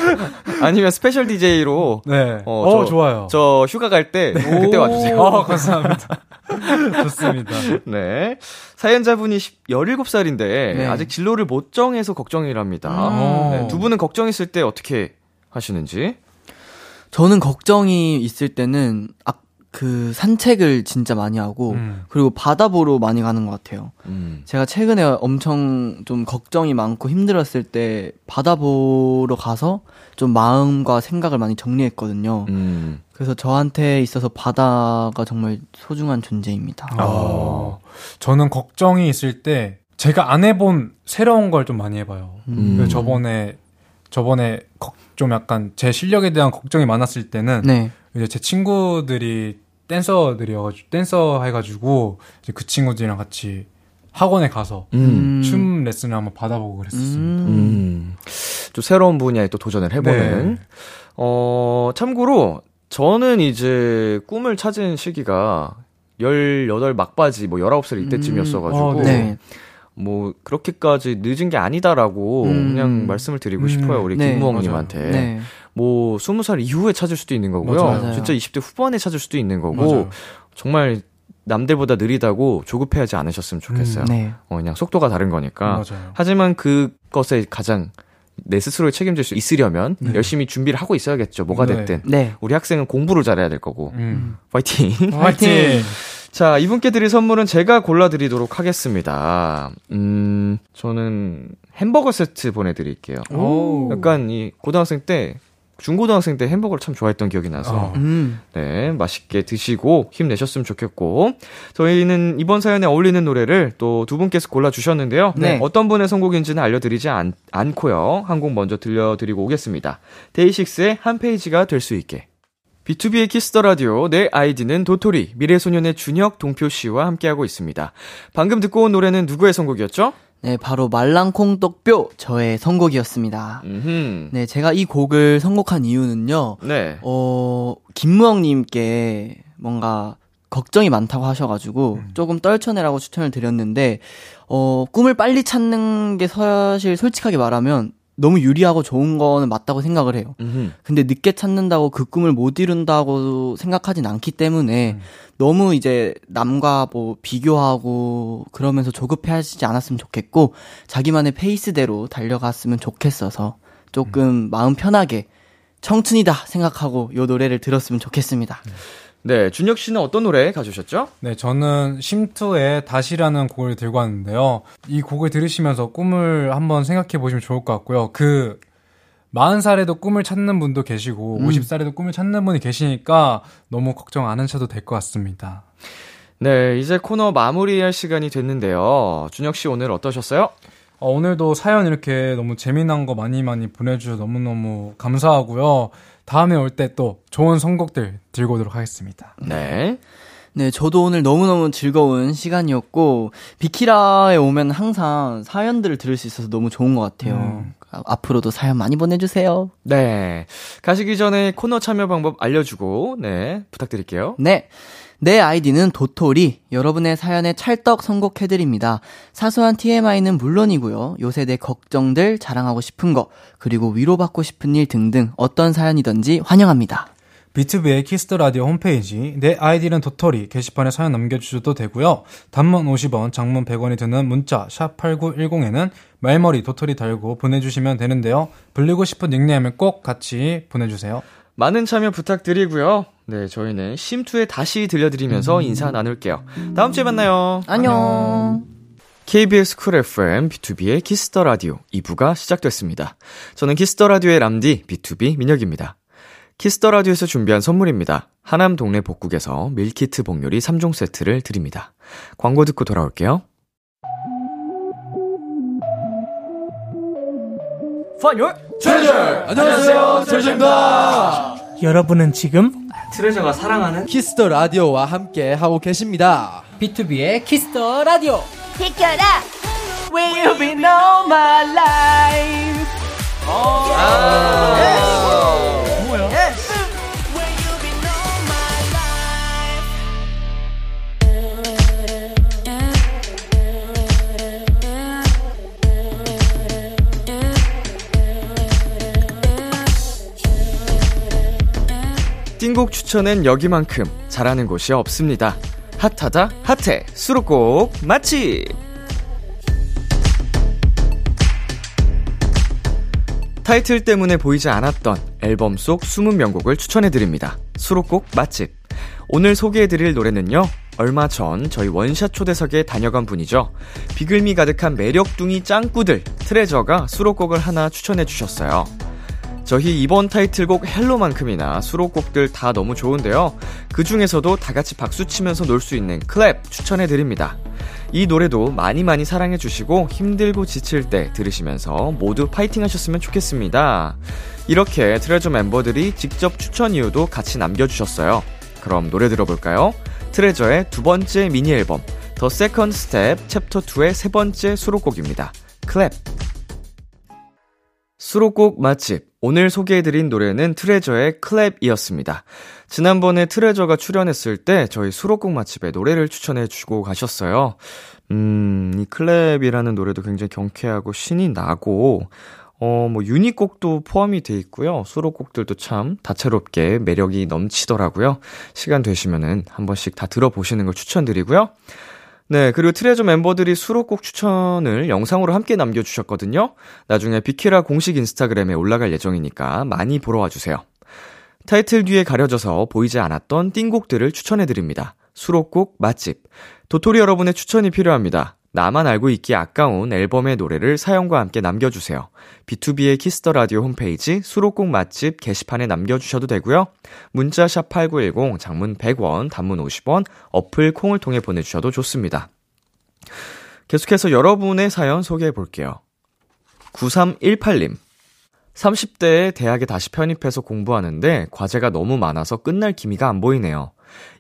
*laughs* 아니면 스페셜 DJ로 네. 어, 어, 저- 좋아요. 저 휴가 갈 때 그때 와주세요. 어, 감사합니다. *laughs* 좋습니다. 네. 사연자분이 17살인데 네. 아직 진로를 못 정해서 걱정이랍니다. 음. 네, 두 분은 걱정했을 때 어떻게 하시는지? 저는 걱정이 있을 때는 아, 그 산책을 진짜 많이 하고 음. 그리고 바다 보러 많이 가는 것 같아요. 음. 제가 최근에 엄청 좀 걱정이 많고 힘들었을 때 바다 보러 가서 좀 마음과 생각을 많이 정리했거든요. 음. 그래서 저한테 있어서 바다가 정말 소중한 존재입니다. 어, 저는 걱정이 있을 때 제가 안 해본 새로운 걸 좀 많이 해봐요. 음. 그래서 저번에 저번에 걱- 좀 약간 제 실력에 대한 걱정이 많았을 때는 네. 이제 제 친구들이 댄서들이어가지고 댄서 해가지고 이제 그 친구들이랑 같이 학원에 가서 음. 춤 레슨을 한번 받아보고 그랬었습니다. 음. 음. 좀 새로운 분야에 또 도전을 해보는. 네. 어, 참고로, 저는 이제 꿈을 찾은 시기가 18 막바지, 뭐 19살 이때쯤이었어가지고, 어, 네. 뭐, 그렇게까지 늦은 게 아니다라고 음. 그냥 말씀을 드리고 음. 싶어요, 우리 네. 김무엉님한테. 네. 뭐, 20살 이후에 찾을 수도 있는 거고요. 맞아요. 진짜 20대 후반에 찾을 수도 있는 거고, 맞아요. 정말 남들보다 느리다고 조급해하지 않으셨으면 좋겠어요. 네. 어, 그냥 속도가 다른 거니까. 맞아요. 하지만 그것에 가장 내 스스로를 책임질 수 있으려면 네. 열심히 준비를 하고 있어야겠죠. 뭐가 네. 됐든. 네. 우리 학생은 공부를 잘해야 될 거고. 음. 파이팅. 화이팅! *laughs* 자, 이분께 드릴 선물은 제가 골라드리도록 하겠습니다. 음, 저는 햄버거 세트 보내드릴게요. 오. 약간 이 고등학생 때, 중고등학생 때 햄버거를 참 좋아했던 기억이 나서. 어. 음. 네, 맛있게 드시고 힘내셨으면 좋겠고. 저희는 이번 사연에 어울리는 노래를 또 두 분께서 골라 주셨는데요. 네. 어떤 분의 선곡인지는 알려드리지 않, 않고요. 한 곡 먼저 들려드리고 오겠습니다. 데이식스의 한 페이지가 될 수 있게. B2B의 키스터 라디오 내 아이디는 도토리 미래소년의 준혁 동표 씨와 함께하고 있습니다. 방금 듣고 온 노래는 누구의 선곡이었죠? 네, 바로 말랑콩떡뼈 저의 선곡이었습니다. 음. 네, 제가 이 곡을 선곡한 이유는요. 네. 어, 김무영님께 뭔가 걱정이 많다고 하셔가지고 조금 떨쳐내라고 추천을 드렸는데, 어, 꿈을 빨리 찾는 게 사실 솔직하게 말하면 너무 유리하고 좋은 거는 맞다고 생각을 해요. 음흠. 근데 늦게 찾는다고 그 꿈을 못 이룬다고 생각하진 않기 때문에 너무 이제 남과 뭐 비교하고 그러면서 조급해 하시지 않았으면 좋겠고 자기만의 페이스대로 달려갔으면 좋겠어서 조금 마음 편하게 청춘이다 생각하고 요 노래를 들었으면 좋겠습니다. 네, 준혁 씨는 어떤 노래 가져오셨죠? 네, 저는 심투의 다시라는 곡을 들고 왔는데요. 이 곡을 들으시면서 꿈을 한번 생각해 보시면 좋을 것 같고요. 그 40살에도 꿈을 찾는 분도 계시고 음. 50살에도 꿈을 찾는 분이 계시니까 너무 걱정 안 하셔도 될 것 같습니다. 네, 이제 코너 마무리할 시간이 됐는데요. 준혁 씨 오늘 어떠셨어요? 어, 오늘도 사연 이렇게 너무 재미난 거 많이 많이 보내주셔서 너무너무 감사하고요. 다음에 올 때 또 좋은 선곡들 들고 오도록 하겠습니다. 네. 네, 저도 오늘 너무너무 즐거운 시간이었고 비키라에 오면 항상 사연들을 들을 수 있어서 너무 좋은 것 같아요. 음. 아, 앞으로도 사연 많이 보내주세요. 네. 가시기 전에 코너 참여 방법 알려주고, 네, 부탁드릴게요. 네. 내 아이디는 도토리. 여러분의 사연에 찰떡 선곡해드립니다. 사소한 TMI는 물론이고요. 요새 내 걱정들, 자랑하고 싶은 거, 그리고 위로받고 싶은 일 등등 어떤 사연이든지 환영합니다. B2B의 키스터 라디오 홈페이지 내 아이디는 도토리 게시판에 사연 남겨주셔도 되고요. 단문 50원, 장문 100원이 드는 문자 샵 #8910에는 말머리 도토리 달고 보내주시면 되는데요. 불리고 싶은 닉네임을 꼭 같이 보내주세요. 많은 참여 부탁드리고요. 네, 저희는 심투에 다시 들려드리면서 인사 나눌게요. 다음 주에 만나요. 안녕. KBS 쿨 FM B2B의 키스터 라디오 2부가 시작됐습니다. 저는 키스터 라디오의 람디 B2B 민혁입니다. Kiss the Radio에서 준비한 선물입니다. 하남 동네 복국에서 밀키트 복요리 3종 세트를 드립니다. 광고 듣고 돌아올게요. 안녕하세요, TREASURE입니다. 여러분은 지금 TREASURE가 사랑하는 Kiss the Radio와 함께 하고 계십니다. B2B의 키스터 라디오. 비키라 Will be no my life. 띵곡 추천엔 여기만큼 잘하는 곳이 없습니다. 핫하다 핫해. 수록곡 맛집 타이틀 때문에 보이지 않았던 앨범 속 숨은 명곡을 추천해드립니다. 수록곡 맛집. 오늘 소개해드릴 노래는요 얼마 전 저희 원샷 초대석에 다녀간 분이죠. 비글미 가득한 매력둥이 짱구들 트레저가 수록곡을 하나 추천해주셨어요 저희 이번 타이틀곡 HELLO만큼이나 수록곡들 다 너무 좋은데요. 그 중에서도 다 같이 박수 치면서 놀 수 있는 CLAP 추천해 드립니다. 이 노래도 많이 많이 사랑해 주시고 힘들고 지칠 때 들으시면서 모두 파이팅 하셨으면 좋겠습니다. 이렇게 TREASURE 멤버들이 직접 추천 이유도 같이 남겨 주셨어요. 그럼 노래 들어볼까요? TREASURE의 두 번째 미니 앨범, THE SECOND STEP CHAPTER 2의 세 번째 수록곡입니다. CLAP. 수록곡 맛집. 오늘 소개해드린 노래는 TREASURE의 CLAP이었습니다. 지난번에 TREASURE가 출연했을 때 저희 수록곡 맛집에 노래를 추천해주고 가셨어요. 음, 이 CLAP이라는 노래도 굉장히 경쾌하고 신이 나고, 어, 뭐, 유닛곡도 포함이 돼 있고요. 수록곡들도 참 다채롭게 매력이 넘치더라고요. 시간 되시면은 한 번씩 다 들어보시는 걸 추천드리고요. 네, 그리고 트레저 멤버들이 수록곡 추천을 영상으로 함께 남겨주셨거든요. 나중에 비키라 공식 인스타그램에 올라갈 예정이니까 많이 보러 와주세요. 타이틀 뒤에 가려져서 보이지 않았던 띵곡들을 추천해드립니다. 수록곡 맛집. 도토리 여러분의 추천이 필요합니다. 나만 알고 있기 아까운 앨범의 노래를 사연과 함께 남겨주세요. B2B의 키스터 라디오 홈페이지 수록곡 맛집 게시판에 남겨주셔도 되고요. 문자 샵 #8910 장문 100원, 단문 50원, 어플 콩을 통해 보내주셔도 좋습니다. 계속해서 여러분의 사연 소개해 볼게요. 9318님. 30대에 대학에 다시 편입해서 공부하는데 과제가 너무 많아서 끝날 기미가 안 보이네요.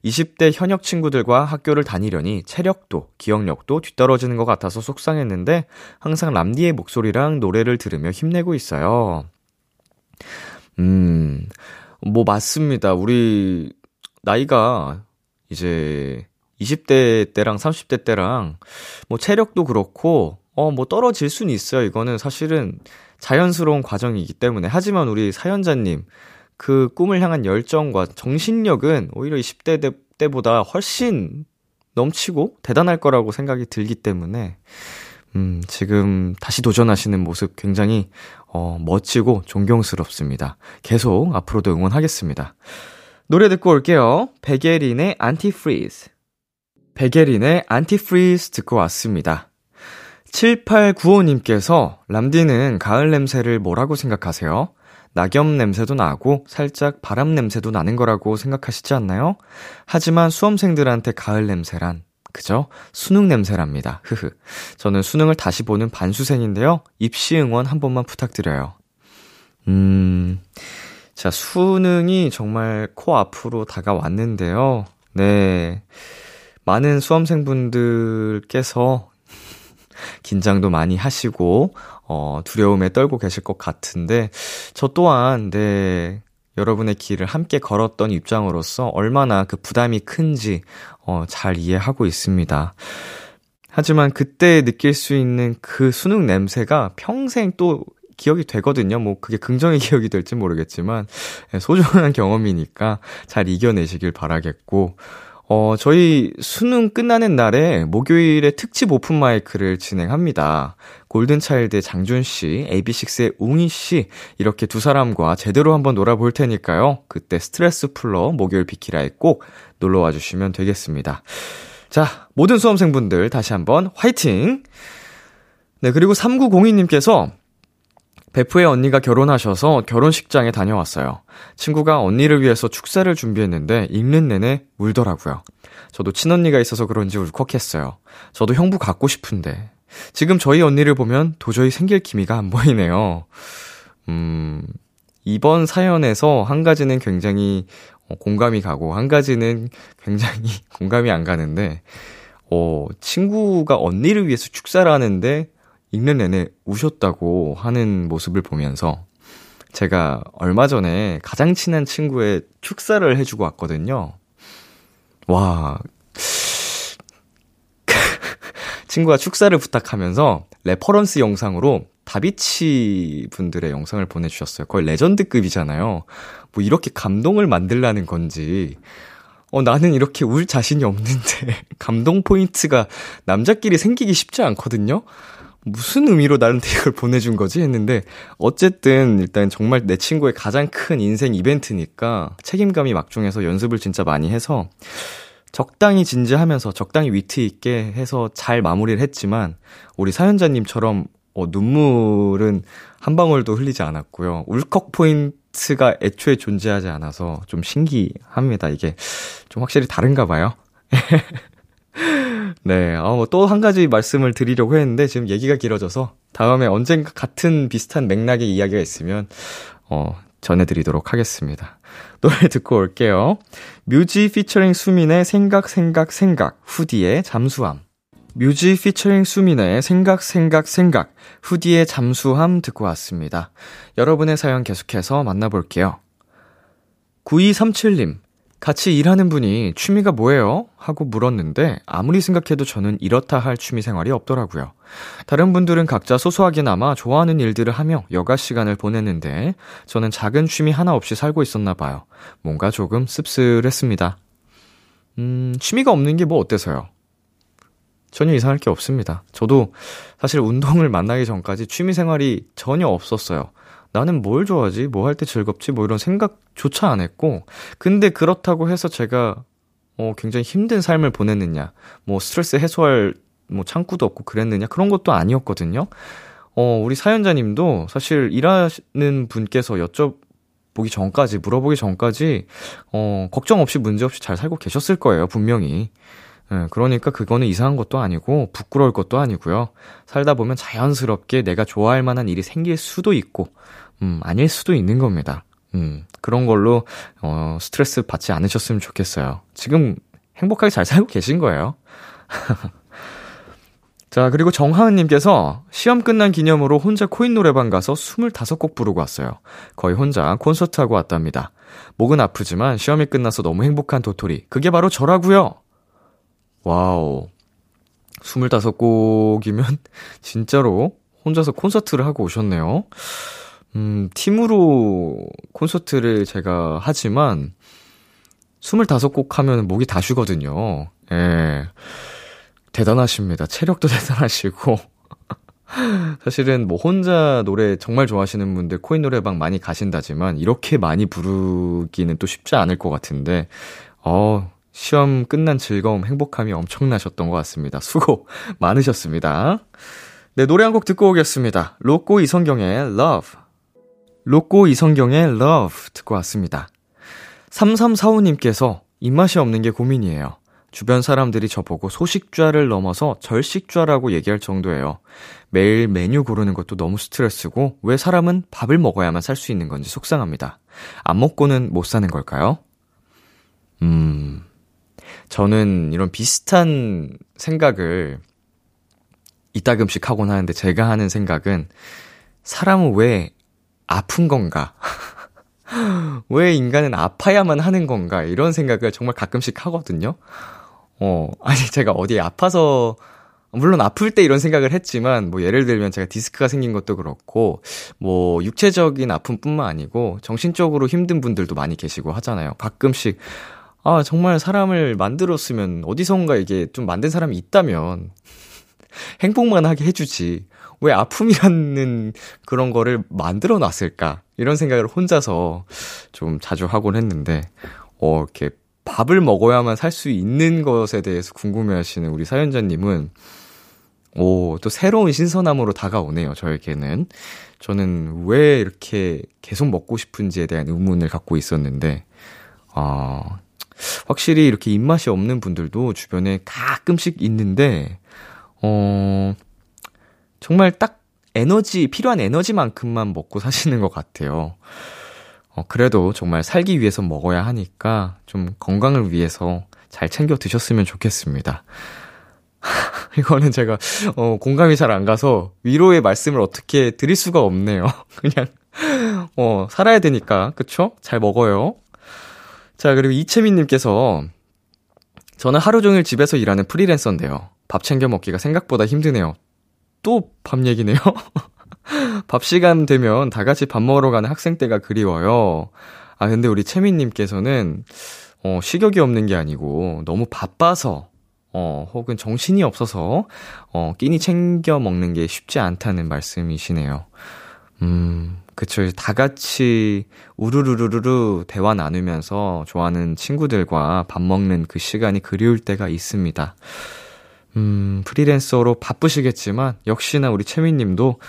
20대 현역 친구들과 학교를 다니려니 체력도 기억력도 뒤떨어지는 것 같아서 속상했는데 항상 람디의 목소리랑 노래를 들으며 힘내고 있어요. 음, 뭐 맞습니다. 우리 나이가 이제 20대 때랑 30대 때랑 뭐 체력도 그렇고 어 뭐 떨어질 수는 있어요. 이거는 사실은 자연스러운 과정이기 때문에 하지만 우리 사연자님 그 꿈을 향한 열정과 정신력은 오히려 20대 때보다 훨씬 넘치고 대단할 거라고 생각이 들기 때문에 음, 지금 다시 도전하시는 모습 굉장히 어, 멋지고 존경스럽습니다. 계속 앞으로도 응원하겠습니다. 노래 듣고 올게요. 백예린의 Antifreeze. 백예린의 Antifreeze 듣고 왔습니다. 7895님께서 람디는 가을 냄새를 뭐라고 생각하세요? 낙엽 냄새도 나고 살짝 바람 냄새도 나는 거라고 생각하시지 않나요? 하지만 수험생들한테 가을 냄새란 그죠? 수능 냄새랍니다. 흐흐. 저는 수능을 다시 보는 반수생인데요. 입시 응원 한 번만 부탁드려요. 음, 자, 수능이 정말 코앞으로 다가왔는데요. 네. 많은 수험생분들께서 긴장도 많이 하시고, 어, 두려움에 떨고 계실 것 같은데, 저 또한, 네, 여러분의 길을 함께 걸었던 입장으로서 얼마나 그 부담이 큰지, 어, 잘 이해하고 있습니다. 하지만 그때 느낄 수 있는 그 수능 냄새가 평생 또 기억이 되거든요. 뭐 그게 긍정의 *laughs* 기억이 될지 모르겠지만 예, 소중한 경험이니까 잘 이겨내시길 바라겠고 어, 저희 수능 끝나는 날에 목요일에 특집 open mic를 진행합니다. 골든차일드 장준 씨, AB6IX의 웅이 씨, 이렇게 두 사람과 제대로 한번 놀아볼 테니까요. 그때 스트레스 풀러 목요일 비키라에 꼭 놀러 와 주시면 되겠습니다. 자, 모든 수험생분들 다시 한번 화이팅! 네, 그리고 3902님께서 베프의 언니가 결혼하셔서 결혼식장에 다녀왔어요. 친구가 언니를 위해서 축사를 준비했는데 읽는 내내 울더라고요. 저도 친언니가 있어서 그런지 울컥했어요. 저도 형부 갖고 싶은데. 지금 저희 언니를 보면 도저히 생길 기미가 안 보이네요. 음, 이번 사연에서 한 가지는 굉장히 어, 공감이 가고, 한 가지는 굉장히 *laughs* 공감이 안 가는데, 어, 친구가 언니를 위해서 축사를 하는데, 읽는 내내 우셨다고 하는 모습을 보면서 제가 얼마 전에 가장 친한 친구의 축사를 해주고 왔거든요. 와. *laughs* 친구가 축사를 부탁하면서 reference 영상으로 다비치 분들의 영상을 보내주셨어요. 거의 legend급이잖아요. 뭐 이렇게 감동을 만들라는 건지, 어, 나는 이렇게 울 자신이 없는데, *laughs* 감동 포인트가 남자끼리 생기기 쉽지 않거든요? 무슨 의미로 나한테 *laughs* 이걸 보내준 거지? 했는데, 어쨌든, 일단 정말 내 친구의 가장 큰 인생 이벤트니까, 책임감이 막중해서 연습을 진짜 많이 해서, 적당히 진지하면서 적당히 위트 있게 해서 잘 마무리를 했지만, 우리 사연자님처럼, 어, 눈물은 한 방울도 흘리지 않았고요. 울컥 포인트가 애초에 존재하지 않아서 좀 신기합니다. 이게 좀 확실히 다른가 봐요. *laughs* 네, 어, 뭐또 한 가지 말씀을 드리려고 했는데 지금 얘기가 길어져서 다음에 언젠가 같은 비슷한 맥락의 이야기가 있으면 어, 전해드리도록 하겠습니다. *laughs* 노래 듣고 올게요. 뮤지 피처링 수민의 생각 생각 생각 후디의 잠수함 뮤지 피처링 수민의 생각 생각 생각 후디의 잠수함 듣고 왔습니다. 여러분의 사연 계속해서 만나볼게요. 9237님 같이 일하는 분이 취미가 뭐예요? 하고 물었는데 아무리 생각해도 저는 이렇다 할 취미 생활이 없더라고요. 다른 분들은 각자 소소하게나마 좋아하는 일들을 하며 여가 시간을 보냈는데 저는 작은 취미 하나 없이 살고 있었나 봐요. 뭔가 조금 씁쓸했습니다. 음, 취미가 없는 게 뭐 어때서요? 전혀 이상할 게 없습니다. 저도 사실 운동을 *laughs* 만나기 전까지 취미 생활이 전혀 없었어요. 나는 뭘 좋아하지? 뭐 할 때 즐겁지? 뭐 이런 생각조차 안 했고, 근데 그렇다고 해서 제가, 어, 굉장히 힘든 삶을 보냈느냐, 뭐 스트레스 해소할 뭐 창구도 없고 그랬느냐, 그런 것도 아니었거든요. 어, 우리 사연자님도 사실 일하는 분께서 여쭤보기 전까지, 물어보기 전까지, 어, 걱정 없이 문제 없이 잘 살고 계셨을 거예요, 분명히. 예, 그러니까 그거는 이상한 것도 아니고 부끄러울 것도 아니고요. 살다 보면 자연스럽게 내가 좋아할 만한 일이 생길 수도 있고, 음, 아닐 수도 있는 겁니다. 음, 그런 걸로, 어, 스트레스 받지 않으셨으면 좋겠어요. 지금 행복하게 잘 살고 계신 거예요. *laughs* 자, 그리고 정하은님께서 시험 끝난 기념으로 혼자 코인 노래방 가서 25곡 부르고 왔어요. 거의 혼자 콘서트하고 왔답니다. 목은 아프지만 시험이 끝나서 너무 행복한 도토리. 그게 바로 저라고요 wow. 25곡이면 *laughs* 진짜로 혼자서 콘서트를 하고 오셨네요. 음, 팀으로 콘서트를 제가 하지만 25곡 하면 목이 다 쉬거든요. 예. 대단하십니다. 체력도 *laughs* 대단하시고. 사실은 뭐 혼자 노래 정말 좋아하시는 분들 코인 노래방 많이 가신다지만 이렇게 많이 부르기는 또 쉽지 않을 것 같은데, 어, 시험 끝난 즐거움, 행복함이 엄청나셨던 것 같습니다. 수고 *laughs* 많으셨습니다. 네, 노래 한 곡 듣고 오겠습니다. 로꼬 이성경의 Love. 로꼬 이성경의 Love 듣고 왔습니다. 3345님께서 입맛이 없는 게 고민이에요. 주변 사람들이 저보고 소식좌를 넘어서 절식좌라고 얘기할 정도예요. 매일 메뉴 고르는 것도 너무 스트레스고 왜 사람은 밥을 먹어야만 살 수 있는 건지 속상합니다. 안 먹고는 못 사는 걸까요? 음, 저는 이런 비슷한 생각을 이따금씩 하곤 하는데 제가 하는 생각은 사람은 왜 아픈 건가? *laughs* 왜 인간은 아파야만 하는 건가? 이런 생각을 정말 가끔씩 하거든요. 어, 아니, 제가 어디 아파서 물론 아플 때 이런 생각을 했지만, 뭐 예를 들면 제가 디스크가 생긴 것도 그렇고, 뭐 육체적인 아픔뿐만 아니고, 정신적으로 힘든 분들도 많이 계시고 하잖아요. 가끔씩, 아, 정말 사람을 만들었으면 어디선가 이게 좀 만든 사람이 있다면, *laughs* 행복만 하게 해주지. 왜 아픔이라는 그런 거를 만들어 놨을까? 이런 생각을 혼자서 좀 자주 하곤 했는데, 어, 이렇게 밥을 먹어야만 살 수 있는 것에 대해서 궁금해 하시는 우리 사연자님은, 오, 또 새로운 신선함으로 다가오네요, 저에게는. 저는 왜 이렇게 계속 먹고 싶은지에 대한 의문을 갖고 있었는데, 아, 확실히 이렇게 입맛이 없는 분들도 주변에 가끔씩 있는데, 어, 정말 딱 에너지, 필요한 에너지만큼만 먹고 사시는 것 같아요. 어, 그래도 정말 살기 위해서 먹어야 하니까 좀 건강을 위해서 잘 챙겨 드셨으면 좋겠습니다. *laughs* 이거는 제가, 어, 공감이 잘 안 가서 위로의 말씀을 어떻게 드릴 수가 없네요. *laughs* 그냥, 어, 살아야 되니까, 그쵸? 잘 먹어요. 자, 그리고 이채민님께서, 저는 하루 종일 집에서 일하는 프리랜서인데요. 밥 챙겨 먹기가 생각보다 힘드네요. 또 밥 얘기네요. *laughs* 밥 시간 되면 다 같이 밥 먹으러 가는 학생 때가 그리워요. 아, 근데 우리 채민님께서는, 어, 식욕이 없는 게 아니고, 너무 바빠서, 어, 혹은 정신이 없어서, 어, 끼니 챙겨 먹는 게 쉽지 않다는 말씀이시네요. 음, 그쵸. 다 같이 우르르르르 대화 나누면서 좋아하는 친구들과 밥 먹는 그 시간이 그리울 때가 있습니다. 음, 프리랜서로 바쁘시겠지만, 역시나 우리 채민님도,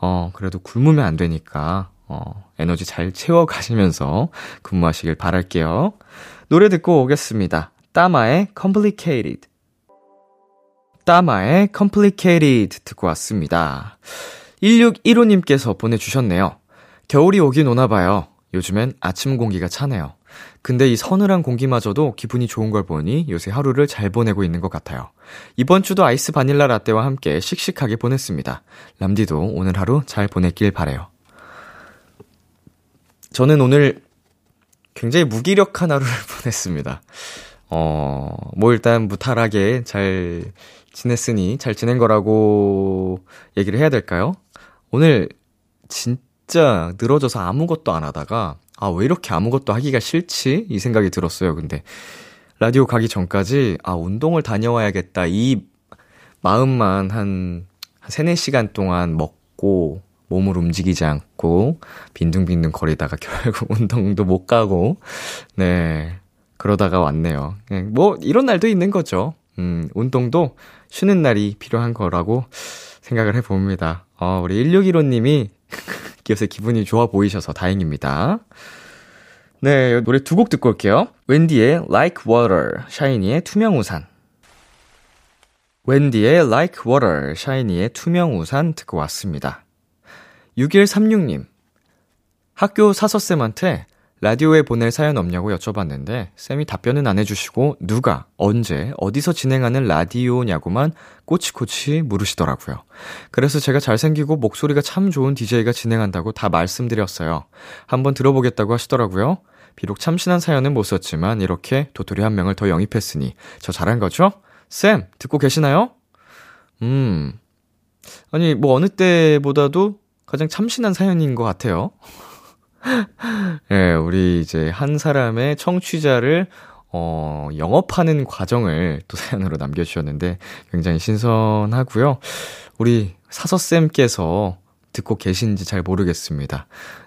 어, 그래도 굶으면 안 되니까, 어, 에너지 잘 채워가시면서 근무하시길 바랄게요. 노래 듣고 오겠습니다. 따마의 Complicated. 따마의 Complicated 듣고 왔습니다. 1615님께서 보내주셨네요. 겨울이 오긴 오나 봐요. 요즘엔 아침 공기가 차네요. 근데 이 서늘한 공기마저도 기분이 좋은 걸 보니 요새 하루를 잘 보내고 있는 것 같아요. 이번 주도 아이스 바닐라 라떼와 함께 씩씩하게 보냈습니다. 람디도 오늘 하루 잘 보냈길 바래요. 저는 오늘 굉장히 무기력한 하루를 *laughs* 보냈습니다. 어, 뭐 일단 무탈하게 잘 지냈으니 잘 지낸 거라고 얘기를 해야 될까요? 오늘 진 짜 늘어져서 아무것도 안 하다가 아, 왜 이렇게 아무것도 하기가 싫지? 이 생각이 들었어요. 근데 라디오 가기 전까지 아, 운동을 다녀와야겠다. 이 마음만 한, 한 3, 4시간 동안 먹고 몸을 움직이지 않고 빈둥빈둥 거리다가 *laughs* 결국 운동도 못 가고 네. 그러다가 왔네요. 네, 뭐 이런 날도 있는 거죠. 음, 운동도 쉬는 날이 필요한 거라고 생각을 해 봅니다. 어, 우리 1615 님이 *laughs* 요새 기분이 좋아 보이셔서 다행입니다. 네, 노래 두 곡 듣고 올게요. 웬디의 Like Water, 샤이니의 투명 우산. 웬디의 Like Water, 샤이니의 투명 우산 듣고 왔습니다. 6136님. 학교 사서쌤한테 라디오에 보낼 사연 없냐고 여쭤봤는데 쌤이 답변은 안 해주시고 누가 언제 어디서 진행하는 라디오냐고만 꼬치꼬치 물으시더라고요. 그래서 제가 잘생기고 목소리가 참 좋은 DJ가 진행한다고 다 말씀드렸어요. 한번 들어보겠다고 하시더라고요. 비록 참신한 사연은 못 썼지만 이렇게 도토리 한 명을 더 영입했으니 저 잘한 거죠? 쌤 듣고 계시나요? 음 아니 뭐 어느 때보다도 가장 참신한 사연인 것 같아요. 예, 네, 우리 이제 한 사람의 청취자를 어, 영업하는 과정을 또 사연으로 남겨주셨는데 굉장히 신선하고요. 우리 사서쌤께서 듣고 계신지 잘 모르겠습니다.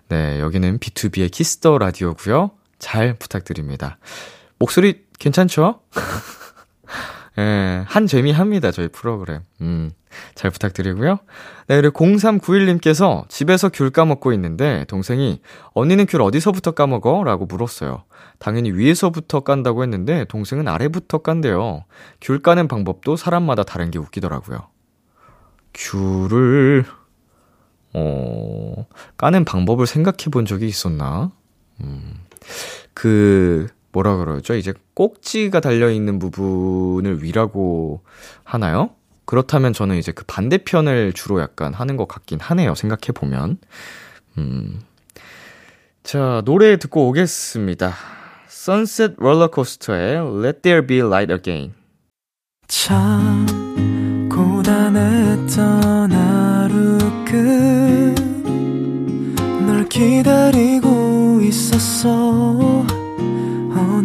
네, 여기는 B2B의 키스터 라디오고요. 잘 부탁드립니다. 목소리 괜찮죠? *laughs* 예, 한 재미합니다, 저희 프로그램. 음, 잘 부탁드리고요. 네, 그리고 0391님께서 집에서 귤 까먹고 있는데 동생이 언니는 귤 어디서부터 까먹어? 라고 물었어요. 당연히 위에서부터 깐다고 했는데 동생은 아래부터 깐대요. 귤 까는 방법도 사람마다 다른 게 웃기더라고요. 귤을, 어, 까는 방법을 생각해 본 적이 있었나? 음, 그, 뭐라 그러죠? 이제 꼭지가 달려있는 부분을 위라고 하나요? 그렇다면 저는 이제 그 반대편을 주로 약간 하는 것 같긴 하네요. 생각해보면. 음. 자, 노래 듣고 오겠습니다. Sunset Rollercoaster의 Let There Be Light Again. 참, 고단 지냈던 하루 끝 널 기다리고 있었어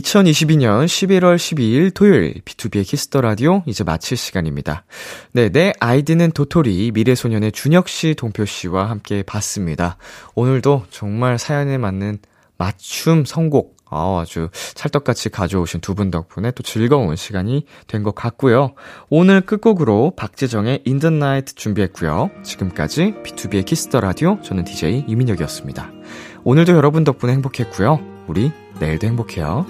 2022년 11월 12일 토요일 B2B의 키스터 라디오 이제 마칠 시간입니다. 네, 내 아이디는 도토리 미래소년의 준혁 씨, 동표 씨와 함께 봤습니다. 오늘도 정말 사연에 맞는 맞춤 선곡 아, 아주 찰떡같이 가져오신 두 분 덕분에 또 즐거운 시간이 된 것 같고요. 오늘 끝곡으로 박재정의 In the Night 준비했고요. 지금까지 B2B의 키스터 라디오 저는 DJ 이민혁이었습니다. 오늘도 여러분 덕분에 행복했고요. 우리 내일도 행복해요.